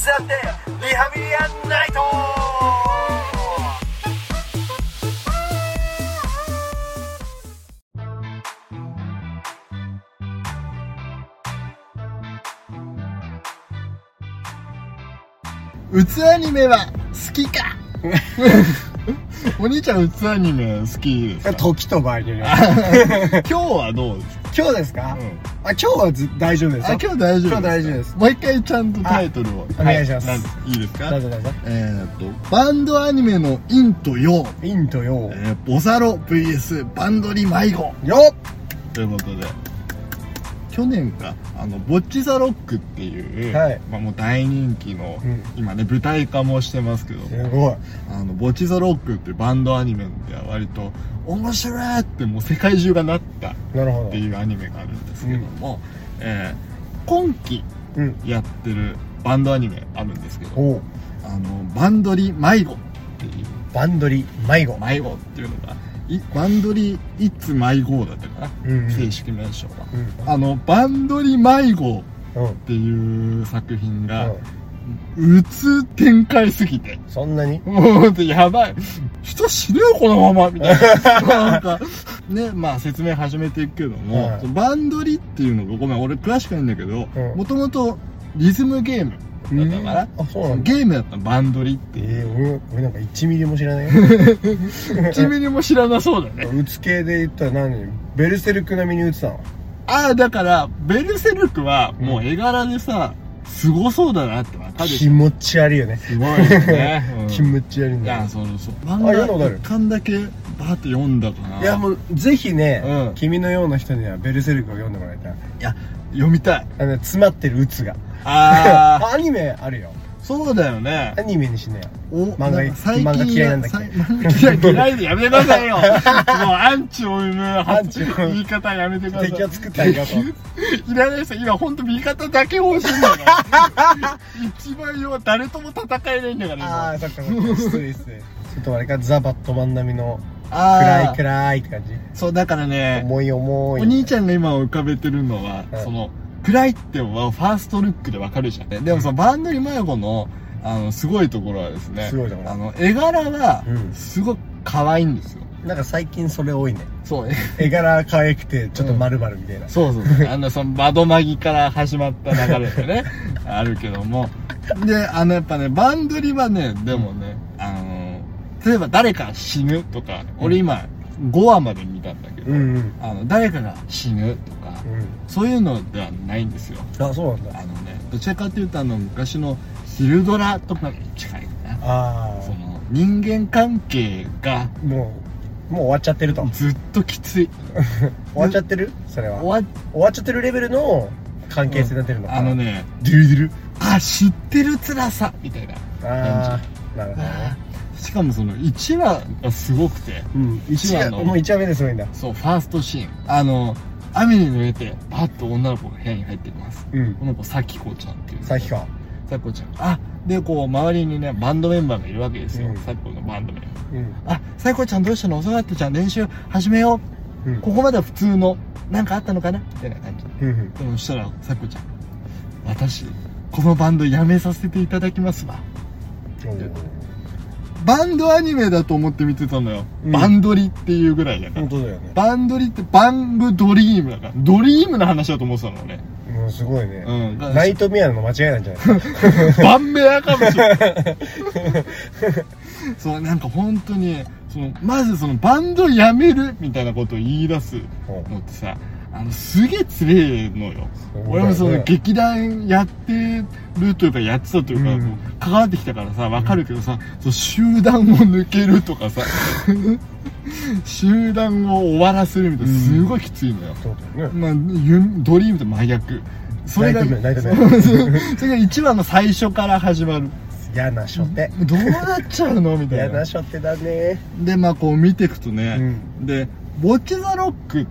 つだってリハビリアンナイトうつアニメは好きか？お兄ちゃんうつアニメ好きですか？時と場合にね。今日はどうですか？今日ですか、うんあ、今日はず大丈夫ですあよ。今日大丈夫今日大丈夫です。もう一回ちゃんとタイトルを。お願いします。はいいいですか？どうぞどうぞ。えー、とバンドアニメの陰と陽、インとよ。えー、ボサロ VS バンドリ迷子よっ。ということで去年か？あのボッチザロックっていう、はいまあ、もう大人気の、うん今ね舞台化もしてますけどもすごい。あのボッチザロックっていうバンドアニメでは割と面白いってもう世界中がなったって。いうアニメがあるんですけども、えー今期うん。やってるバンドアニメあるんですけどおうあのバンドリ迷子っていうバンドリ迷子。迷子っていうのがいバンドリいつ迷子だったかな、うんうん。正式名称は、うん。あのバンドリ迷子うん。っていう作品が、うつ展開すぎて。そんなに？もうやばい。人死ぬよこのままみたいな。なんかねまあ説明始めていくけども、はい。バンドリっていうのがごめん俺詳しくないんだけどうん。もともとリズムゲームだったから、あ、そうなんだ。ゲームだったのバンドリってええ俺、俺なんか1ミリも知らない。よ。1ミリも知らなそうだね。うつ系で言ったら何？ベルセルク並みに打ってたの？ああだからベルセルクはもう絵柄でさすごそうだなってわかる気持ち悪いよね。すごいよね、うん。気持ち悪いんいやだよ。そうそう。漫画一巻だけバーって読んだかな。いやもう、ぜひね、うん。君のような人にはベルセルクを読んでもらいたい。いや読みたい。あのね、詰まってる鬱が。あ あアニメあるよ。そうだよねアニメにしねよ。お漫画最近漫画嫌いなんだっけ嫌いでやめてくださいよ もうアンチを生むアンチ言い方やめてください敵を作ってありがとう。いらないですよ今本当味方だけ欲しいんだから一番弱い誰とも戦えないんだから今ああ、そっかそっか。失礼失礼。ちょっとあれか、ザ・バットマン並みの、あ暗いー暗いって感じ。そうだからね重い重い。お兄ちゃんが今浮かべてるのは、はいその暗いってはファーストルックでわかるじゃんでもそのバンドリマヤゴのあのすごいところはですねすごいところあの絵柄はうんすごく可愛いんですよ、なんか最近それ多いね。そう 絵柄可愛くて、ちょっと丸々みたいな。そうそうそう。あの、その、バドマギから始まった流れでね、あるけども。で、あの、やっぱね、バンドリはね、でもね、あの、例えば誰か死ぬとか、俺今、5話まで見たんだけど。あの、誰かが死ぬとか、うん。そういうのではないんですよ。あ、そうなんだ。あのね、どちらかというと、あの、昔のヒルドラとかに近いかな。あその、人間関係があ。もう、もう終わっちゃってると。ずっときつい。終わっちゃってる？それは。終わ終わっちゃってるレベルの関係性になってるのか。あの。ね、ドゥルドゥル、あ、知ってる辛さみたいな。ああ、なるほどね。しかもその1話がすごくて、うん。一話、一話のもう一話目ですごいんだ。そう、ファーストシーン。あの、雨に濡れて、パッと女の子が部屋に入ってきます。うん。この子、さきこちゃんっていう。さっきか。さきこちゃん。あ、で、こう、周りにね、バンドメンバーがいるわけですよ。うんさきこのバンドメンバー。うん。あ、さきこちゃんどうしたの？遅かったじゃん。練習始めよう。うん。ここまでは普通の、なんかあったのかな？みたいな感じ。うん。でもそしたら、さきこちゃん。私、このバンド辞めさせていただきますわ。バンドアニメだと思って見てたのよ。うんバンドリっていうぐらいだから本。当だよね。バンドリってバングドリームだから。ドリームの話だと思ってたのね。もうすごいね。うん。ナイトメアの間違いなんじゃない？バンメアかもしれない。そう、なんか本当に、その、まずそのバンドやめるみたいなことを言い出すのってさ、あの、すげえ強えのよ。俺もその劇団やってるというか、やってたというか、うん関わってきたからさ、わかるけどさ、そう集団を抜けるとかさ、集団を終わらせるみたいな、すごいきついのよ。そうだよね。まあ、ゆドリームと真逆。それが、それが1話の最初から始まる。嫌な初手。どうなっちゃうの？みた嫌いな。な初手だね。で、まあこう見ていくとうね、ん。で、ボッチザロックっ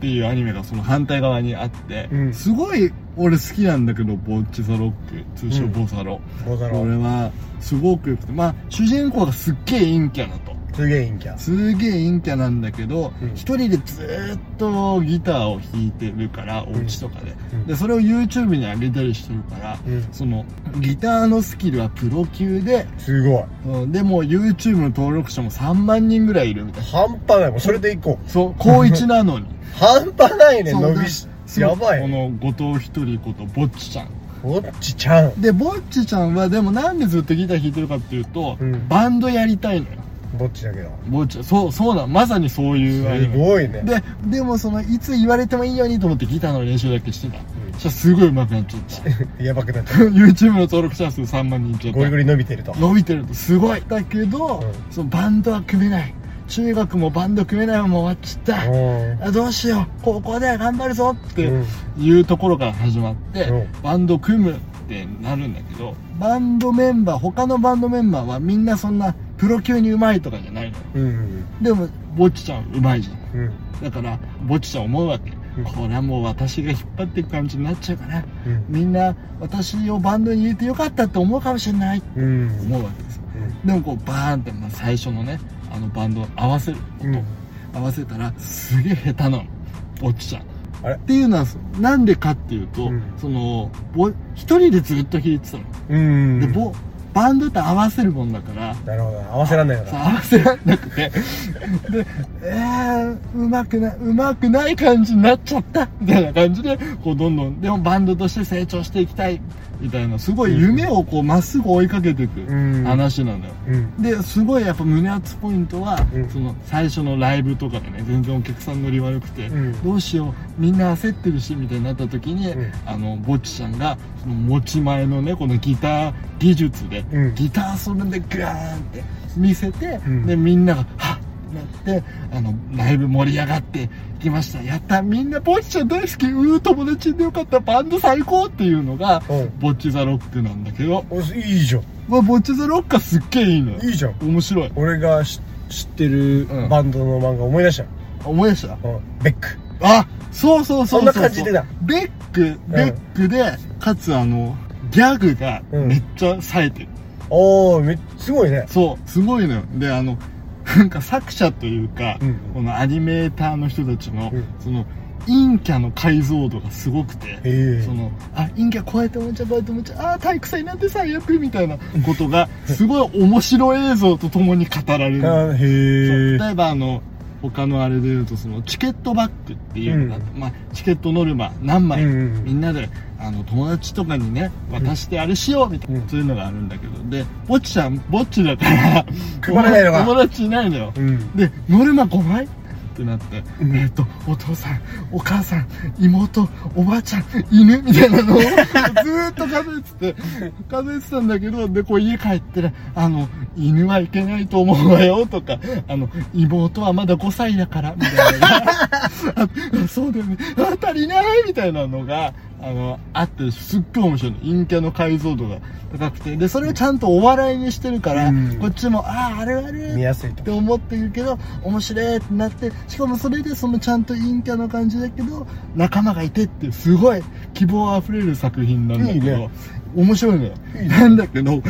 ていうアニメがその反対側にあって、うんすごい俺好きなんだけど、ボッチザロック、通称ボサロ。ボザロ。これはすごく良くて、まあ主人公がすっげえ陰キャだと。すげえ陰キャ。すげえ陰キャなんだけどうん。一、人でずーっとギターを弾いてるからお家とかで、うん。でそれを YouTube に上げたりしてるから、うん。そのギターのスキルはプロ級ですごい。うん。でも YouTube の登録者も3万人ぐらいいるみたい。な半端ないもうそれでいこう。そう。高1なのに。半端ないね伸びしやばいこの後藤一人ことぼっちちゃん。ぼっちちゃん。でぼっちちゃんはでもなんでずっとギター弾いてるかっていうと、うん。バンドやりたいのよぼっちだけど。ぼっちそうそうなのまさにそういうすメ。ごいね。ででもそのいつ言われてもいいようにと思ってギターの練習だけしてた、そしたらすごい上手くなっちゃった。やばくなっちゃう YouTube の登録者数3万人ちゃったゴリゴリ伸びてると。伸びてるとすごい。だけど、うん。そのバンドは組めない。中学もバンド組めないまま終わっちゃった、うん。あどうしよう。高校では頑張るぞってうん。いうところから始まって、うん。バンド組むってなるんだけどバンドメンバー他のバンドメンバーはみんなそんなプロ級に上手いとかじゃないの。ようん。でもぼっちちゃん上手いじゃん。うん。だからぼっちちゃん思うわけ、うん。これはもう私が引っ張っていく感じになっちゃうからうん。みんな私をバンドに入れてよかったって思うかもしれないってうん。思うわけですよ。でもこうバーンって、まあ、最初のねあのバンド合わせる音、うん。合わせたらすげえ下手なの。ぼっちちゃん。あれ？っていうのはなんでかっていうと、うん。そのぼ一人でずっと弾いてたの、うん。でぼバンドって合わせるもんだから、なるほど合わせらんないかさら合わせらんなくて。でえー、うまくないうまくない感じになっちゃったみたいな感じでこうどんどん。でもバンドとして成長していきたいみたいなすごい夢をこうまっすぐ追いかけていくうん。話なのよ、うん。ですごいやっぱ胸熱ポイントは、うん。その最初のライブとかでね全然お客さん乗り悪くて、うん。どうしようみんな焦ってるしみたいになった時に、うん。あのぼっちちゃんが持ち前のねこのギター技術で、うん。ギターソロでグワーンって見せて、うん。でみんながはっってなってあのライブ盛り上がっていきました。やったみんなぼっちちゃん大好きうー友達でよかったバンド最高っていうのが、うん。ぼっちザロックなんだけど。おいいじゃん。まあぼっちザロックはすっげえいいのよ。いいじゃん。面白い。俺がし知ってるうん。バンドの漫画思い出した。思い出した？うん。ベック。あそうそうそうそう。そんな感じでだ。ベックベックで、かつあのギャグがうん。めっちゃ冴えてる、おおめすごいね。そうすごいのよ。であの なんか作者というか、うん。このアニメーターの人たちの、うん。その陰キャの解像度がすごくて、そのあ陰キャこうやって思っちゃうこうやって思っちゃうあー体育祭なんて最悪みたいなことがすごい面白い映像とともに語られる。例えばあの他のあれで言うとそのチケットバッグっていうのがあって、まあ、チケットノルマ何枚、うんうんみんなであの友達とかにね渡してあれしようみたいな、うん。そういうのがあるんだけどでぼっちちゃんぼっちだから友達いないのよ、うん。でノルマ5枚ってなって、うん。えっ、とお父さんお母さん妹おばあちゃん犬みたいなのを ずーっと数えてて数えてたんだけどでこう家帰ってねあの犬はいけないと思うわよとかあの妹はまだ5歳だからみたいな あそうだよね。あ足りないみたいなのがあのあってすっごい面白いの。陰キャの解像度が高くて。でそれをちゃんとお笑いにしてるから、うん。こっちもあああれあれ。見やすいと。って思ってるけど面白いってなってしかもそれでそのちゃんと陰キャな感じだけど仲間がいてっていうすごい希望あふれる作品なんだけどいいね。面白いのよ。なんだけど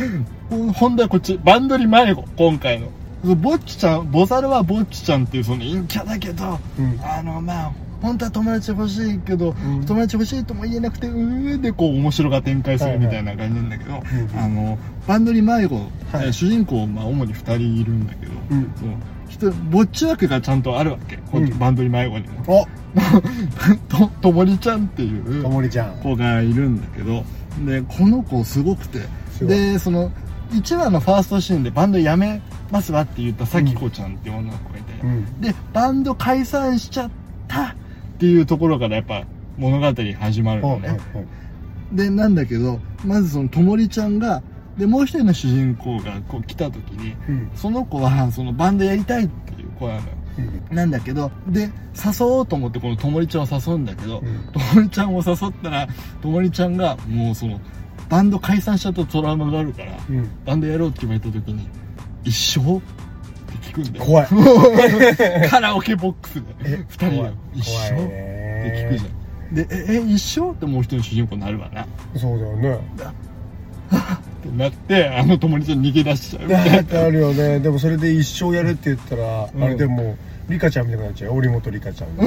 ほ本題はこっちバンドリ迷子今回の。そうぼっちちゃんボサルはぼっちちゃんっていうその陰キャだけど、うん。あのまあ本当は友達欲しいけど、ん。友達欲しいとも言えなくてうーでこう面白が展開するみたいな感じなんだけど、うんあのバンドリ迷子、はい。えー主人公、まあ、主に2人いるんだけど、うん。その人ぼっち枠がちゃんとあるわけ、うん。バンドリ迷子にも。お。とともりちゃんっていう子がいるんだけどでこの子すごくてでその1話のファーストシーンでバンド辞めますわって言ったさきこちゃんっていう女の子がいて、うん。でバンド解散しちゃったっていうところからやっぱ物語始まるのね、でなんだけどまずそのともりちゃんがでもう一人の主人公がこう来た時にうん。その子はそのバンドやりたいっていう子なのよ。うん。なんだけどで誘おうと思ってこのともりちゃんを誘うんだけど、うん。ともりちゃんを誘ったらともりちゃんがもうそのバンド解散しちゃったトラウマがあるから、うん。バンドやろうって言われた時に一生聞くんだよ。怖い。カラオケボックスで。え二人怖い。が一生怖い。ってね聞くじゃん。でええ一生ってもう一人の主人公になるわな。そうだよね。ってなってあの友達と逃げ出しちゃうみたいな。だってあるよね。でもそれで一生やるって言ったら、うん。あれでもリカちゃんみたいになっちゃうよ。織本リカちゃんが。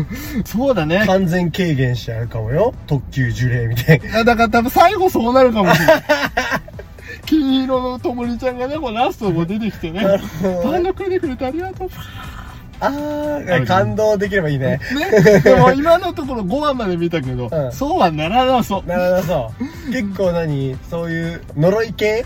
そうだね。完全軽減してやるかもよ。特急呪霊みたいな。だから多分最後そうなるかもしれない 金色のともりちゃんがねこうラストも出てきてね。パンダ食いにくれてありがとう。ああ感動できればいいね。ね、でも今のところ5話まで見たけど、うん。そうはならなそう。なるほどそう。結構何そういう呪い系？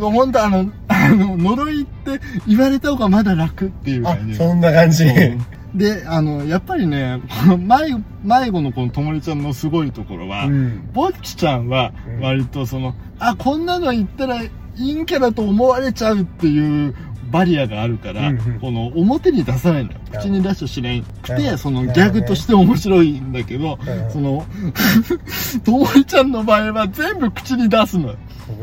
本当あの、あの、呪いって言われた方がまだ楽っていうあ感じ。そんな感じ。うん。で、あの、やっぱりね、迷迷子のこのともりちゃんのすごいところは、うん。ぼっちちゃんはうん。割とその、あ、こんなの言ったら陰キャだと思われちゃうっていうバリアがあるから、うんうん。この表に出さないんだよ。うん口に出しちゃしない。で、なるほどそのギャグとして面白いんだけど、うんその、ともりちゃんの場合は全部口に出すの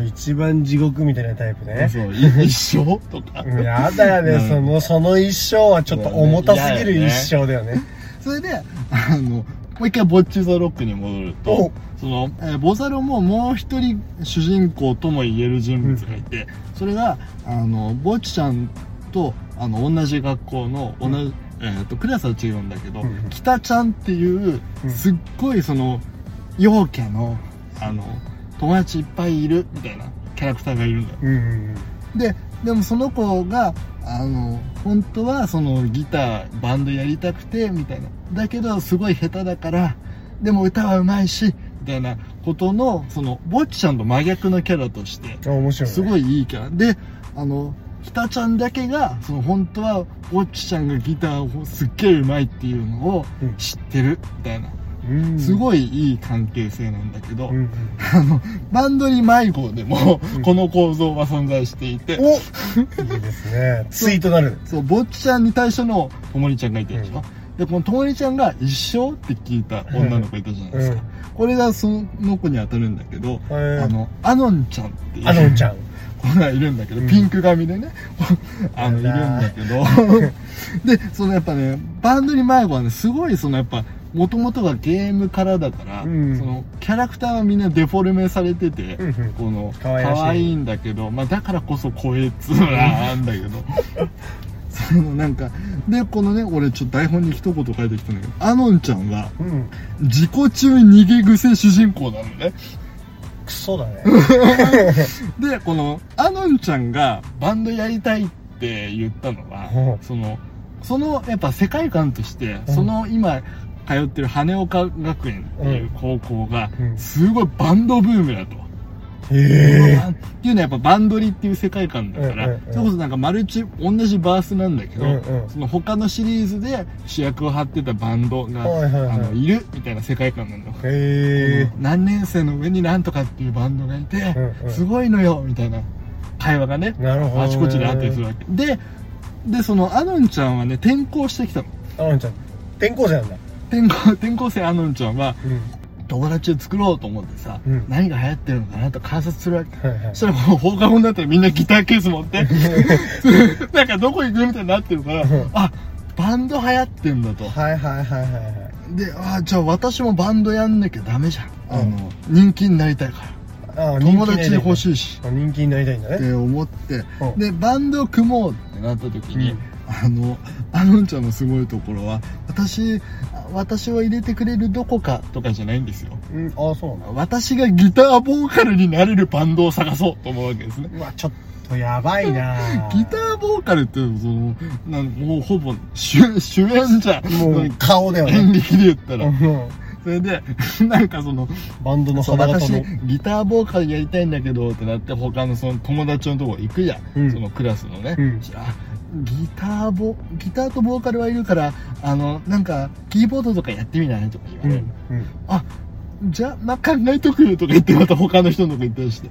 一番地獄みたいなタイプね。そう、い一生とか。う んやだよね、うん。そのその一生はちょっと重たすぎる一生だよね。それで、あの、もう一回ボッチザロックに戻るとお、その、えーボザロももう一人主人公とも言える人物がいて、それが、あの、ボッチちゃんと、あの、同じ学校の、同じ、えっ、と、クラスは違うんだけど、うんうん。北ちゃんっていうう、ん。すっごいその、陽キャの、あの、友達いっぱいいる、みたいなキャラクターがいるんだよ。うんうん。で、でもその子が、あの、本当はそのギター、バンドやりたくて、みたいな。だけど、すごい下手だから、でも歌は上手いし、みたいなことの、その、ぼっちちゃんと真逆のキャラとして、あ面白い、ね、すごいいいキャラ。で、あの、ひたちゃんだけが、その本当は、ぼっちちゃんがギターをすっげえ上手いっていうのをうん。知ってる、みたいな。うん。すごいいい関係性なんだけど、うんうん。あの、バンドリ迷子でもうん、この構造は存在していて、おいいですね。ツイートなる。そう、ぼっちちゃんに対してのともりちゃんがいたでしょ、うんで、このともりちゃんが一生って聞いた女の子いたじゃないですか。うん。これがその子に当たるんだけど、あの、アノンちゃんっていう。アノンちゃん。子がいるんだけど、うん。ピンク髪でね、あの、いるんだけど、で、そのやっぱね、バンドに迷子はね、すごいそのやっぱ、もともとがゲームからだから、うん。その、キャラクターはみんなデフォルメされてて、うんうん。この、可愛い。んだけど、まあだからこそ声っつうのがあんだけど、そのなんか、で、このね、俺ちょっと台本に一言書いてきたんだけど、アノンちゃんは、うん。自己中逃げ癖主人公なのね。クソだね。で、この、アノンちゃんがバンドやりたいって言ったのは、うん。その、その、やっぱ世界観として、うん。その今、通ってる羽岡学園っていう高校がう、ん。すごいバンドブームだと。へえっていうのはやっぱバンドリっていう世界観だから、それこそなんかマルチ、同じバースなんだけど、その他のシリーズで主役を張ってたバンドが、あのいるみたいな世界観なんだよ。へえ何年生の上になんとかっていうバンドがいて、すごいのよみたいな会話がね、あちこちであったりするわけ。で、で、そのアノンちゃんはね、転校してきたの。アノンちゃん。転校生なんだ。転校、転校生アノンちゃんは、うん友達を作ろうと思ってさ、うん何が流行ってるのかなと観察するわけ。はいはいそしたらもう放課後になったらみんなギターケース持って、なんかどこ行くみたいになってるからうん、あ、バンド流行ってんだと。はいはいはいはいはいで、あ、じゃあ私もバンドやんなきゃダメじゃん。あうんの、人気になりたいから。あ友達欲いしいし。あ人気になりたいんだねって思って、うんで、バンド組もうってなった時に、うんあの、アノンちゃんのすごいところは、私、私を入れてくれるどこかとかじゃないんですよ。うんあそうなんだ私がギターボーカルになれるバンドを探そうと思うわけですね。うわちょっとやばいな ギターボーカルって、その、なんもうほぼ主主演じゃん。もう顔だよ演ね劇で言ったら。うんそれで、なんかその、バンドの花形のギターボーカルやりたいんだけどってなって他のその友達のとこ行くやん、うんそのクラスのね、うんあギターボギターとボーカルはいるからあのなんかキーボードとかやってみない？とか言わうれる、んあじゃあまあ考えとくよとか言ってまた他の人のとこ行ったりし。て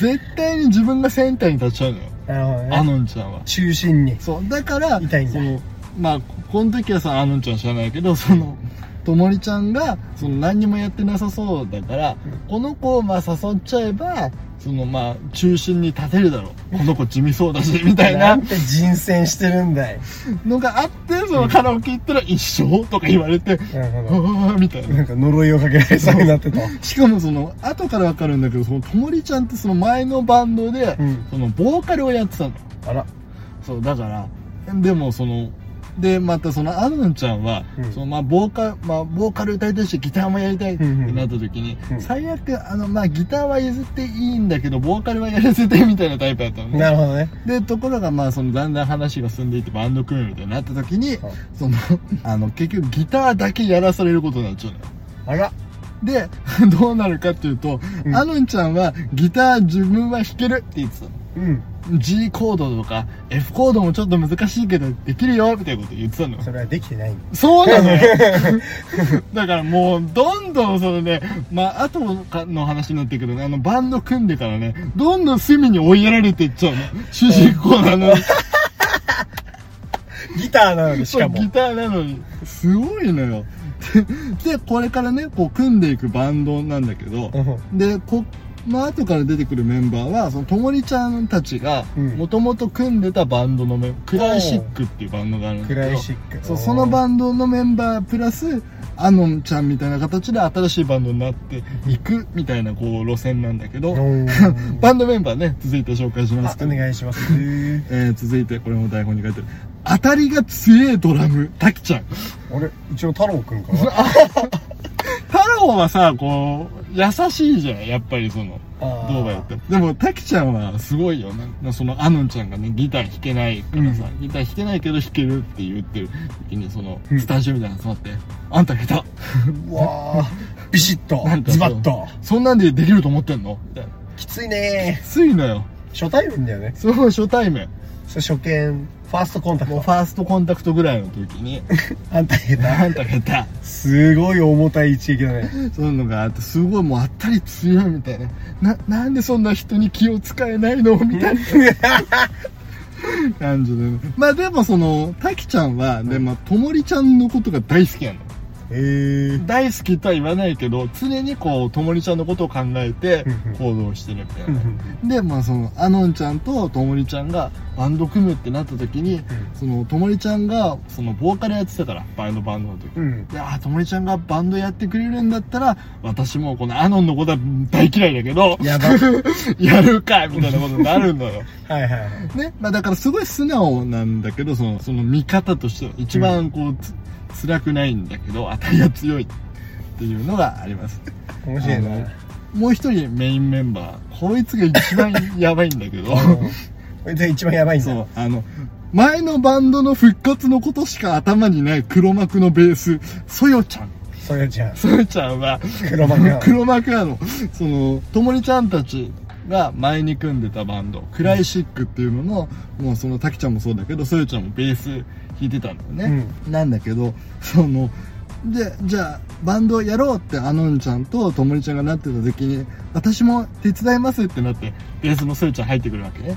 絶対に自分がセンターに立っちゃうのよ、なるほどね。アノンちゃんは。中心に。そう。だから痛いんだ。そのまあこの時はさアノンちゃん知らないけどそのともりちゃんがその何にもやってなさそうだから、この子をまあ誘っちゃえばそのまあ中心に立てるだろうこの子地味そうだしみたいななんて人選してるんだい。のがあってそのカラオケ行ったら一緒とか言われて、なるほうど。わーみたいななんか呪いをかけられそうになってた。しかもその後からわかるんだけどそのともりちゃんってその前のバンドで、うんそのボーカルをやってたのあら。そうだからでもそのでまたそのアノンちゃんは、うん。そのまあボーカまあボーカル歌いたいしギターもやりたいってなった時に、うん。最悪あのまあギターは譲っていいんだけどボーカルはやらせてみたいなタイプだったのね。なるほどね。でところがまあそのだんだん話が進んでいってバンド組むみたいになった時に、その あの結局ギターだけやらされることになっちゃうの。よあら。でどうなるかっていうと、うん。アノンちゃんはギター自分は弾けるって言ってたの。うん。G コードとか F コードもちょっと難しいけどできるよみたいなこと言ってたの。それはできてない。そうなのよだからもうどんどんそのねまあ後の話になってくるけどあのバンド組んでからねどんどん隅に追いやられていっちゃうの。主人公なのに。ギターなのにしかも。ギターなのに。すごいのよ。でこれからねこう組んでいくバンドなんだけどうん。でこまあ後から出てくるメンバーはそのともりちゃんたちがうん。もともと組んでたバンドのメンクライシックっていうバンドがあるんだけど。クライシック。そうそのバンドのメンバープラスアノンちゃんみたいな形で新しいバンドになっていくみたいなこう路線なんだけど。バンドメンバーね続いて紹介しまあすお願いします。えー続いてこれも台本に書いてる当たりが強いドラム。タキちゃん。あれうちの太郎くんかな 太郎はさこう優しいじゃんやっぱりそのあー。どうやって。でもタキちゃんはすごいよね。そのアノンちゃんがねギター弾けないからさ、ギター弾けないけど弾けるって言ってる時にそのうん。スタジオみたいなの集まって「あんた下手。うわー。ビシッと。なんかズバッと。そんなんでできると思ってんの?」きついねきついのよ。初対面だよね。その初対面それ初見ファーストコンタクト。もうファーストコンタクトぐらいの時に。あんた下「手。あんた下手」すごい重たい一撃だね。そういうのがあってすごいもうあったり強いみたいな。ななんでそんな人に気を使えないのみたいな。感じでね。まあでもその滝ちゃんはでまあともりちゃんのことが大好きなの大好きとは言わないけど常にこうともりちゃんのことを考えてうんうん。行動してるみたいな。でまあそのアノンちゃんとともりちゃんがバンド組むってなった時にそのともりちゃんがそのボーカルやってたからバンドバンドの時。うん。いやーともりちゃんがバンドやってくれるんだったら私もこのアノンのことは大嫌いだけどやば。やるかみたいなことになるのよ。はいはいはい。ねまあだからすごい素直なんだけどそのその見方としては一番こう、つ辛くないんだけど当たりが強いっていうのがあります。面白いなもう一人メインメンバーこいつが一番やばいんだけど。これで一番やばいんだ。そうあの前のバンドの復活のことしか頭にない黒幕のベースそよちゃん。それじゃそよちゃんは黒幕。黒幕なの。そのともりちゃんたちが前に組んでたバンドクライシックっていうのの、もうその滝ちゃんもそうだけどそよちゃんもベース弾いてたんだよね、なんだけどそのでじゃあバンドやろうってあのんちゃんとともりちゃんがなってた時に私も手伝いますってなってベースのそよちゃん入ってくるわけね。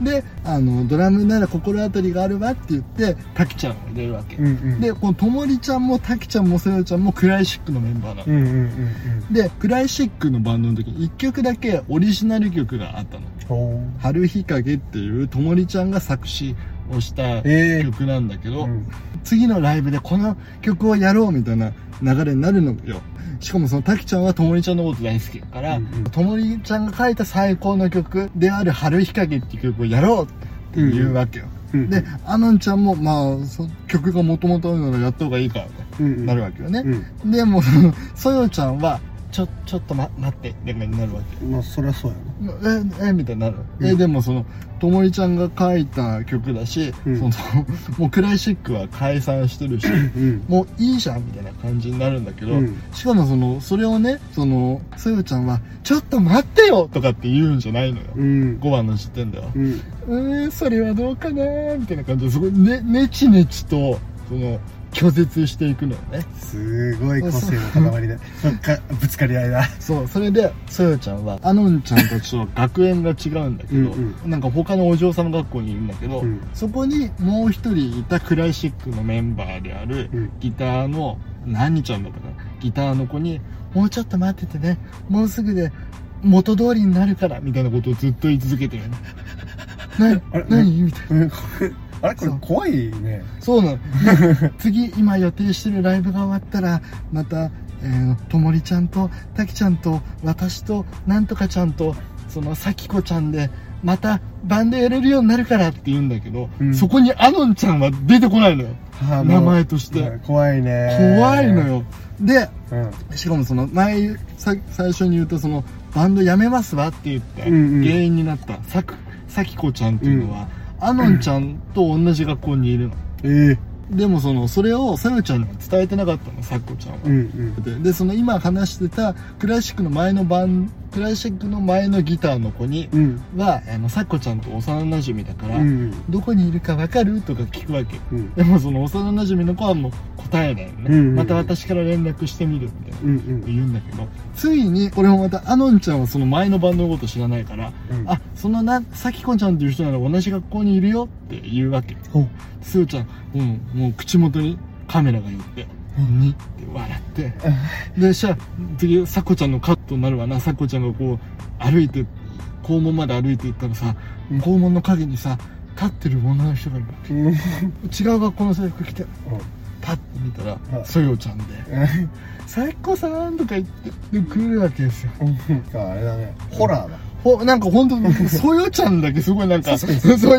であのドラムなら心当たりがあるわって言って滝ちゃんを入れるわけ、うんうん。でこのともりちゃんも滝ちゃんもそよちゃんもクライシックのメンバーなの、うんうんうんでクライシックのバンドの時に1曲だけオリジナル曲があったの。うんおう「春日陰」っていうともりちゃんが作詞をしたええ曲なんだけど、うん。次のライブでこの曲をやろうみたいな流れになるのよ。しかもその滝ちゃんはともりちゃんのこと大好きだからうんうん。ともりちゃんが書いた最高の曲である「春日陰」っていう曲をやろうっていうわけよ、うんであのんちゃんもまあそ曲がもともとあるならやった方がいいからってうんうん。なるわけよね、うん。でもそのそよちゃんはちょちょっと、ま、待ってってなるわけ。まあそりゃそうやな。ええみたいになる、うん。えでもそのともりちゃんが書いた曲だし、うん。その もうクライシックは解散してるしうん。もういいじゃんみたいな感じになるんだけど、うん。しかもそのそれをねそのそよちゃんは「ちょっと待ってよ!」とかって言うんじゃないのよ、うん。5番の時点では。うん「うーんそれはどうかな?」みたいな感じですごいねねちねちとその拒絶していくのよね。すごい個性の塊で。ぶっかぶつかり合いだ。そうそれでそよちゃんはあのんちゃんたちと学園が違うんだけどうんなんか他のお嬢様学校にいるんだけど、うん。そこにもう一人いたクライシックのメンバーであるうん。ギターの何ちゃんだったかな？ギターの子に「もうちょっと待っててねもうすぐで元通りになるから」みたいなことをずっと言い続けてるね。な あれ？何？みたいな あれこれ怖いね。そうなの。で次、今予定してるライブが終わったら、また、えーともりちゃんと、たきちゃんと、私と、なんとかちゃんと、その、さきこちゃんで、また、バンドやれるようになるからって言うんだけど、うん。そこにアノンちゃんは出てこないのよ。あ名前として。うん怖いね。怖いのよ。で、うん。しかもその、前、さ最初に言うと、その、バンドやめますわって言って、うんうん。原因になった、さきこちゃんっていうのは、アノンちゃんと同じ学校にいるの。ええでもその、それをさよちゃんには伝えてなかったの、さっこちゃんは。うんうんでで、その今話してたクラシックの前の番、クラシックの前のギターの子に、うんは、あの、さっこちゃんと幼馴染だから、うんどこにいるかわかるとか聞くわけ。うんでもその幼馴染の子はもう答えないよね。うんうんまた私から連絡してみるみたいな。うんうん言うんだけど、ついに、これもまた、アノンちゃんはその前のバンドのこと知らないから、うんあ、そのな、さきこちゃんっていう人なら同じ学校にいるよって言うわけ。すーちゃん、うん、もう口元にカメラが寄って、に？って笑って、で、しゃ、次、さこちゃんのカットになるわな、さこちゃんがこう、歩いて、校門まで歩いていったらさ、校門の陰にさ、立ってる女の人がいる違う学校の制服着て、パッて見たら、はいそよちゃんで、最高さんとか言って、で来るわけですよ。あれだね。ホラーだほ、なんか本当に、そよちゃんだけすごいなんか、それ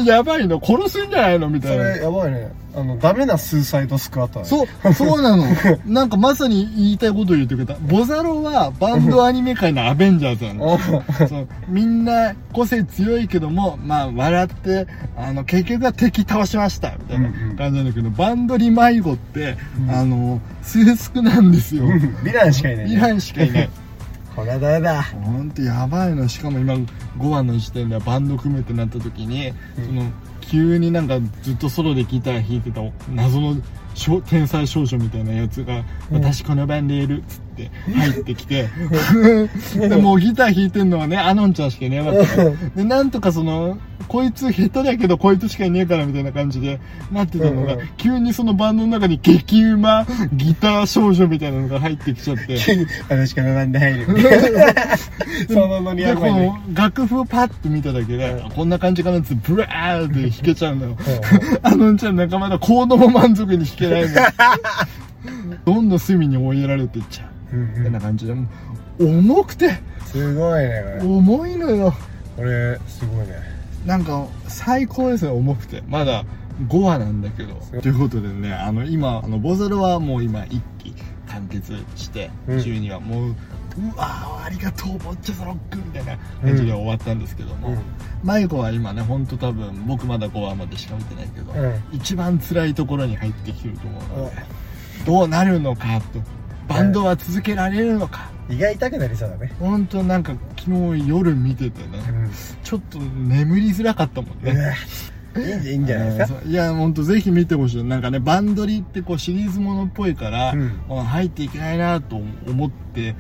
やばいの、殺すんじゃないのみそたいな。れやばいねあのダメなスーサイドスクワットだねそう、そうなの。なんかまさに言いたいことを言ってくれた。ボザロはバンドアニメ界のアベンジャーズなの。あそうみんな個性強いけども、まあ笑って、あの、結局は敵倒しました、みたいなうんうん感じなんだけど、バンドリ迷子って、うんあの、スースクなんですよ。ヴィランしかいないねイランしかいない。これはダメだほんとやばいの。しかも今、5話の時点ではバンド組むってなった時に、うんその、急になんかずっとソロでギター弾いてた謎の少天才少女みたいなやつが、うん。私このバンドいるっつって入ってきて、でもうギター弾いてんのはね、アノンちゃんしかいなかった。から。で、なんとかその、こいつ下手だけどこいつしかいねえからみたいな感じでなってたのが、うんうん。急にそのバンドの中に激うまギター少女みたいなのが入ってきちゃって。私からなんで入る。そのノリで、こやばい。ねの楽譜をパッと見ただけで、うん。こんな感じかなってブラーって弾けちゃうのよ。うあのんちゃん仲間だコードも満足に弾けないの。どんどん隅に追いやられていっちゃう。んみたいな感じで、もう重くて、すごいね重いのよ。これすごいねなんか、最高ですね、重くて。まだ5話なんだけど。ということでね、あの、今、あの、ボザルはもう今、1期完結して、うん12話、もう、うわーありがとう、ボッチャザロックみたいな感じで終わったんですけども、マイコは今ね、ほんと多分、僕まだ5話までしか見てないけど、うん。一番辛いところに入ってきてると思うので、どうなるのかと、バンドは続けられるのか、胃が痛くなりそうだね。ほんとなんか昨日夜見ててね、ちょっと眠りづらかったもんね。いいんじゃないですか？いや、ほんとぜひ見てほしい。なんかね、バンドリってこうシリーズものっぽいから、うん。あ入っていけないなと思って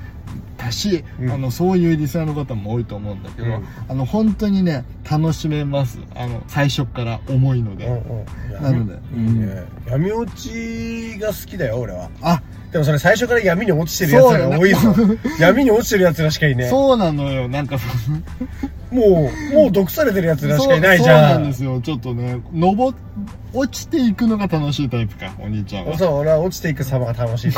たし、うん。あの、そういうリスナーの方も多いと思うんだけど、うん。あの、本当にね、楽しめます。あの、最初から重いので。なので。ね。闇落ちが好きだよ俺は。あ、でもそれ最初から闇に落ちてるやつらが多いぞ。闇に落ちてるやつらしかいねえ。そうなのよ。なんかそもうもう毒されてるやつらしかいないじそうゃなんですよ。ちょっとね、登っ、落ちていくのが楽しいタイプか、お兄ちゃんは。そう俺は落ちていく様が楽しい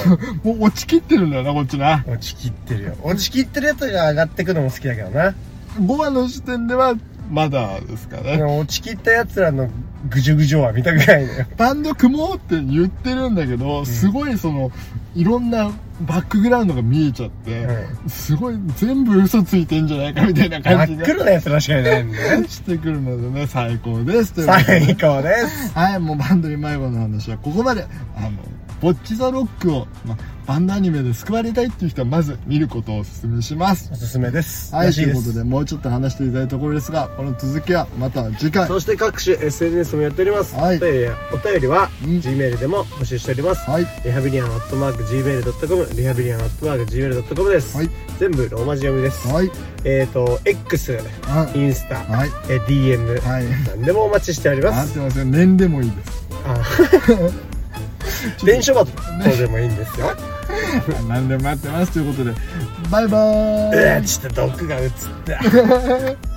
もう落ちきってるんだよな、こっちな。落ちきってるよ落ちきってるやつが上がってくのも好きだけどな5話の時点では、まだですかね。落ちきったやつらのぐじゅぐじゅは見たくないのよ バンド組もうって言ってるんだけど、すごいその、いろんなバックグラウンドが見えちゃって、すごい全部嘘ついてんじゃないかみたいな真っ感じで。黒なやつらしかいないんだよ してくるのでね、最高です。最高ですはい、もうバンドに迷子の話はここまで。あの、ボッチザロックを、ま、バンドアニメで救われたいっていう人はまず見ることをお勧めしますお。すすめですはい、いといことで、もうちょっと話していただいたところですが、この続きはまた次回。そして各種 SNS もやっております、はいお便りはうん Gmail でも募集しております、はい。リハビリアンアットマーク Gmail.com リハビリアンアットマーク Gmail.com です、はい全部ローマ字読みです、はい。えっ、ー、と X あインスタ、はい。えー DM、はい。何でもお待ちしておりますあすいません。念でもいいです。あ 電書バトでもいいんですよ。何でもやってますということでバイバーイ。えーちょっと毒が映った